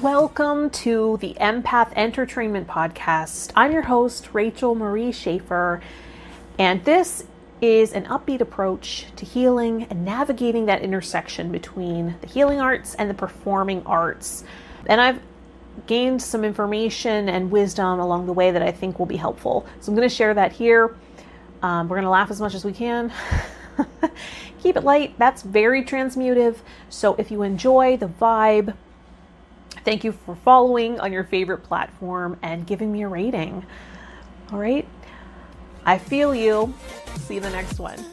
Welcome to the Empath Entertainment Podcast. I'm your host, Rachel Marie Schaefer, and this is an upbeat approach to healing and navigating that intersection between the healing arts and the performing arts. And I've gained some information and wisdom along the way that I think will be helpful. So I'm going to share that here. Um, we're going to laugh as much as we can. Keep it light. That's very transmutive. So if you enjoy the vibe, Thank you for following on your favorite platform and giving me a rating. All right. I feel you. See you the next one.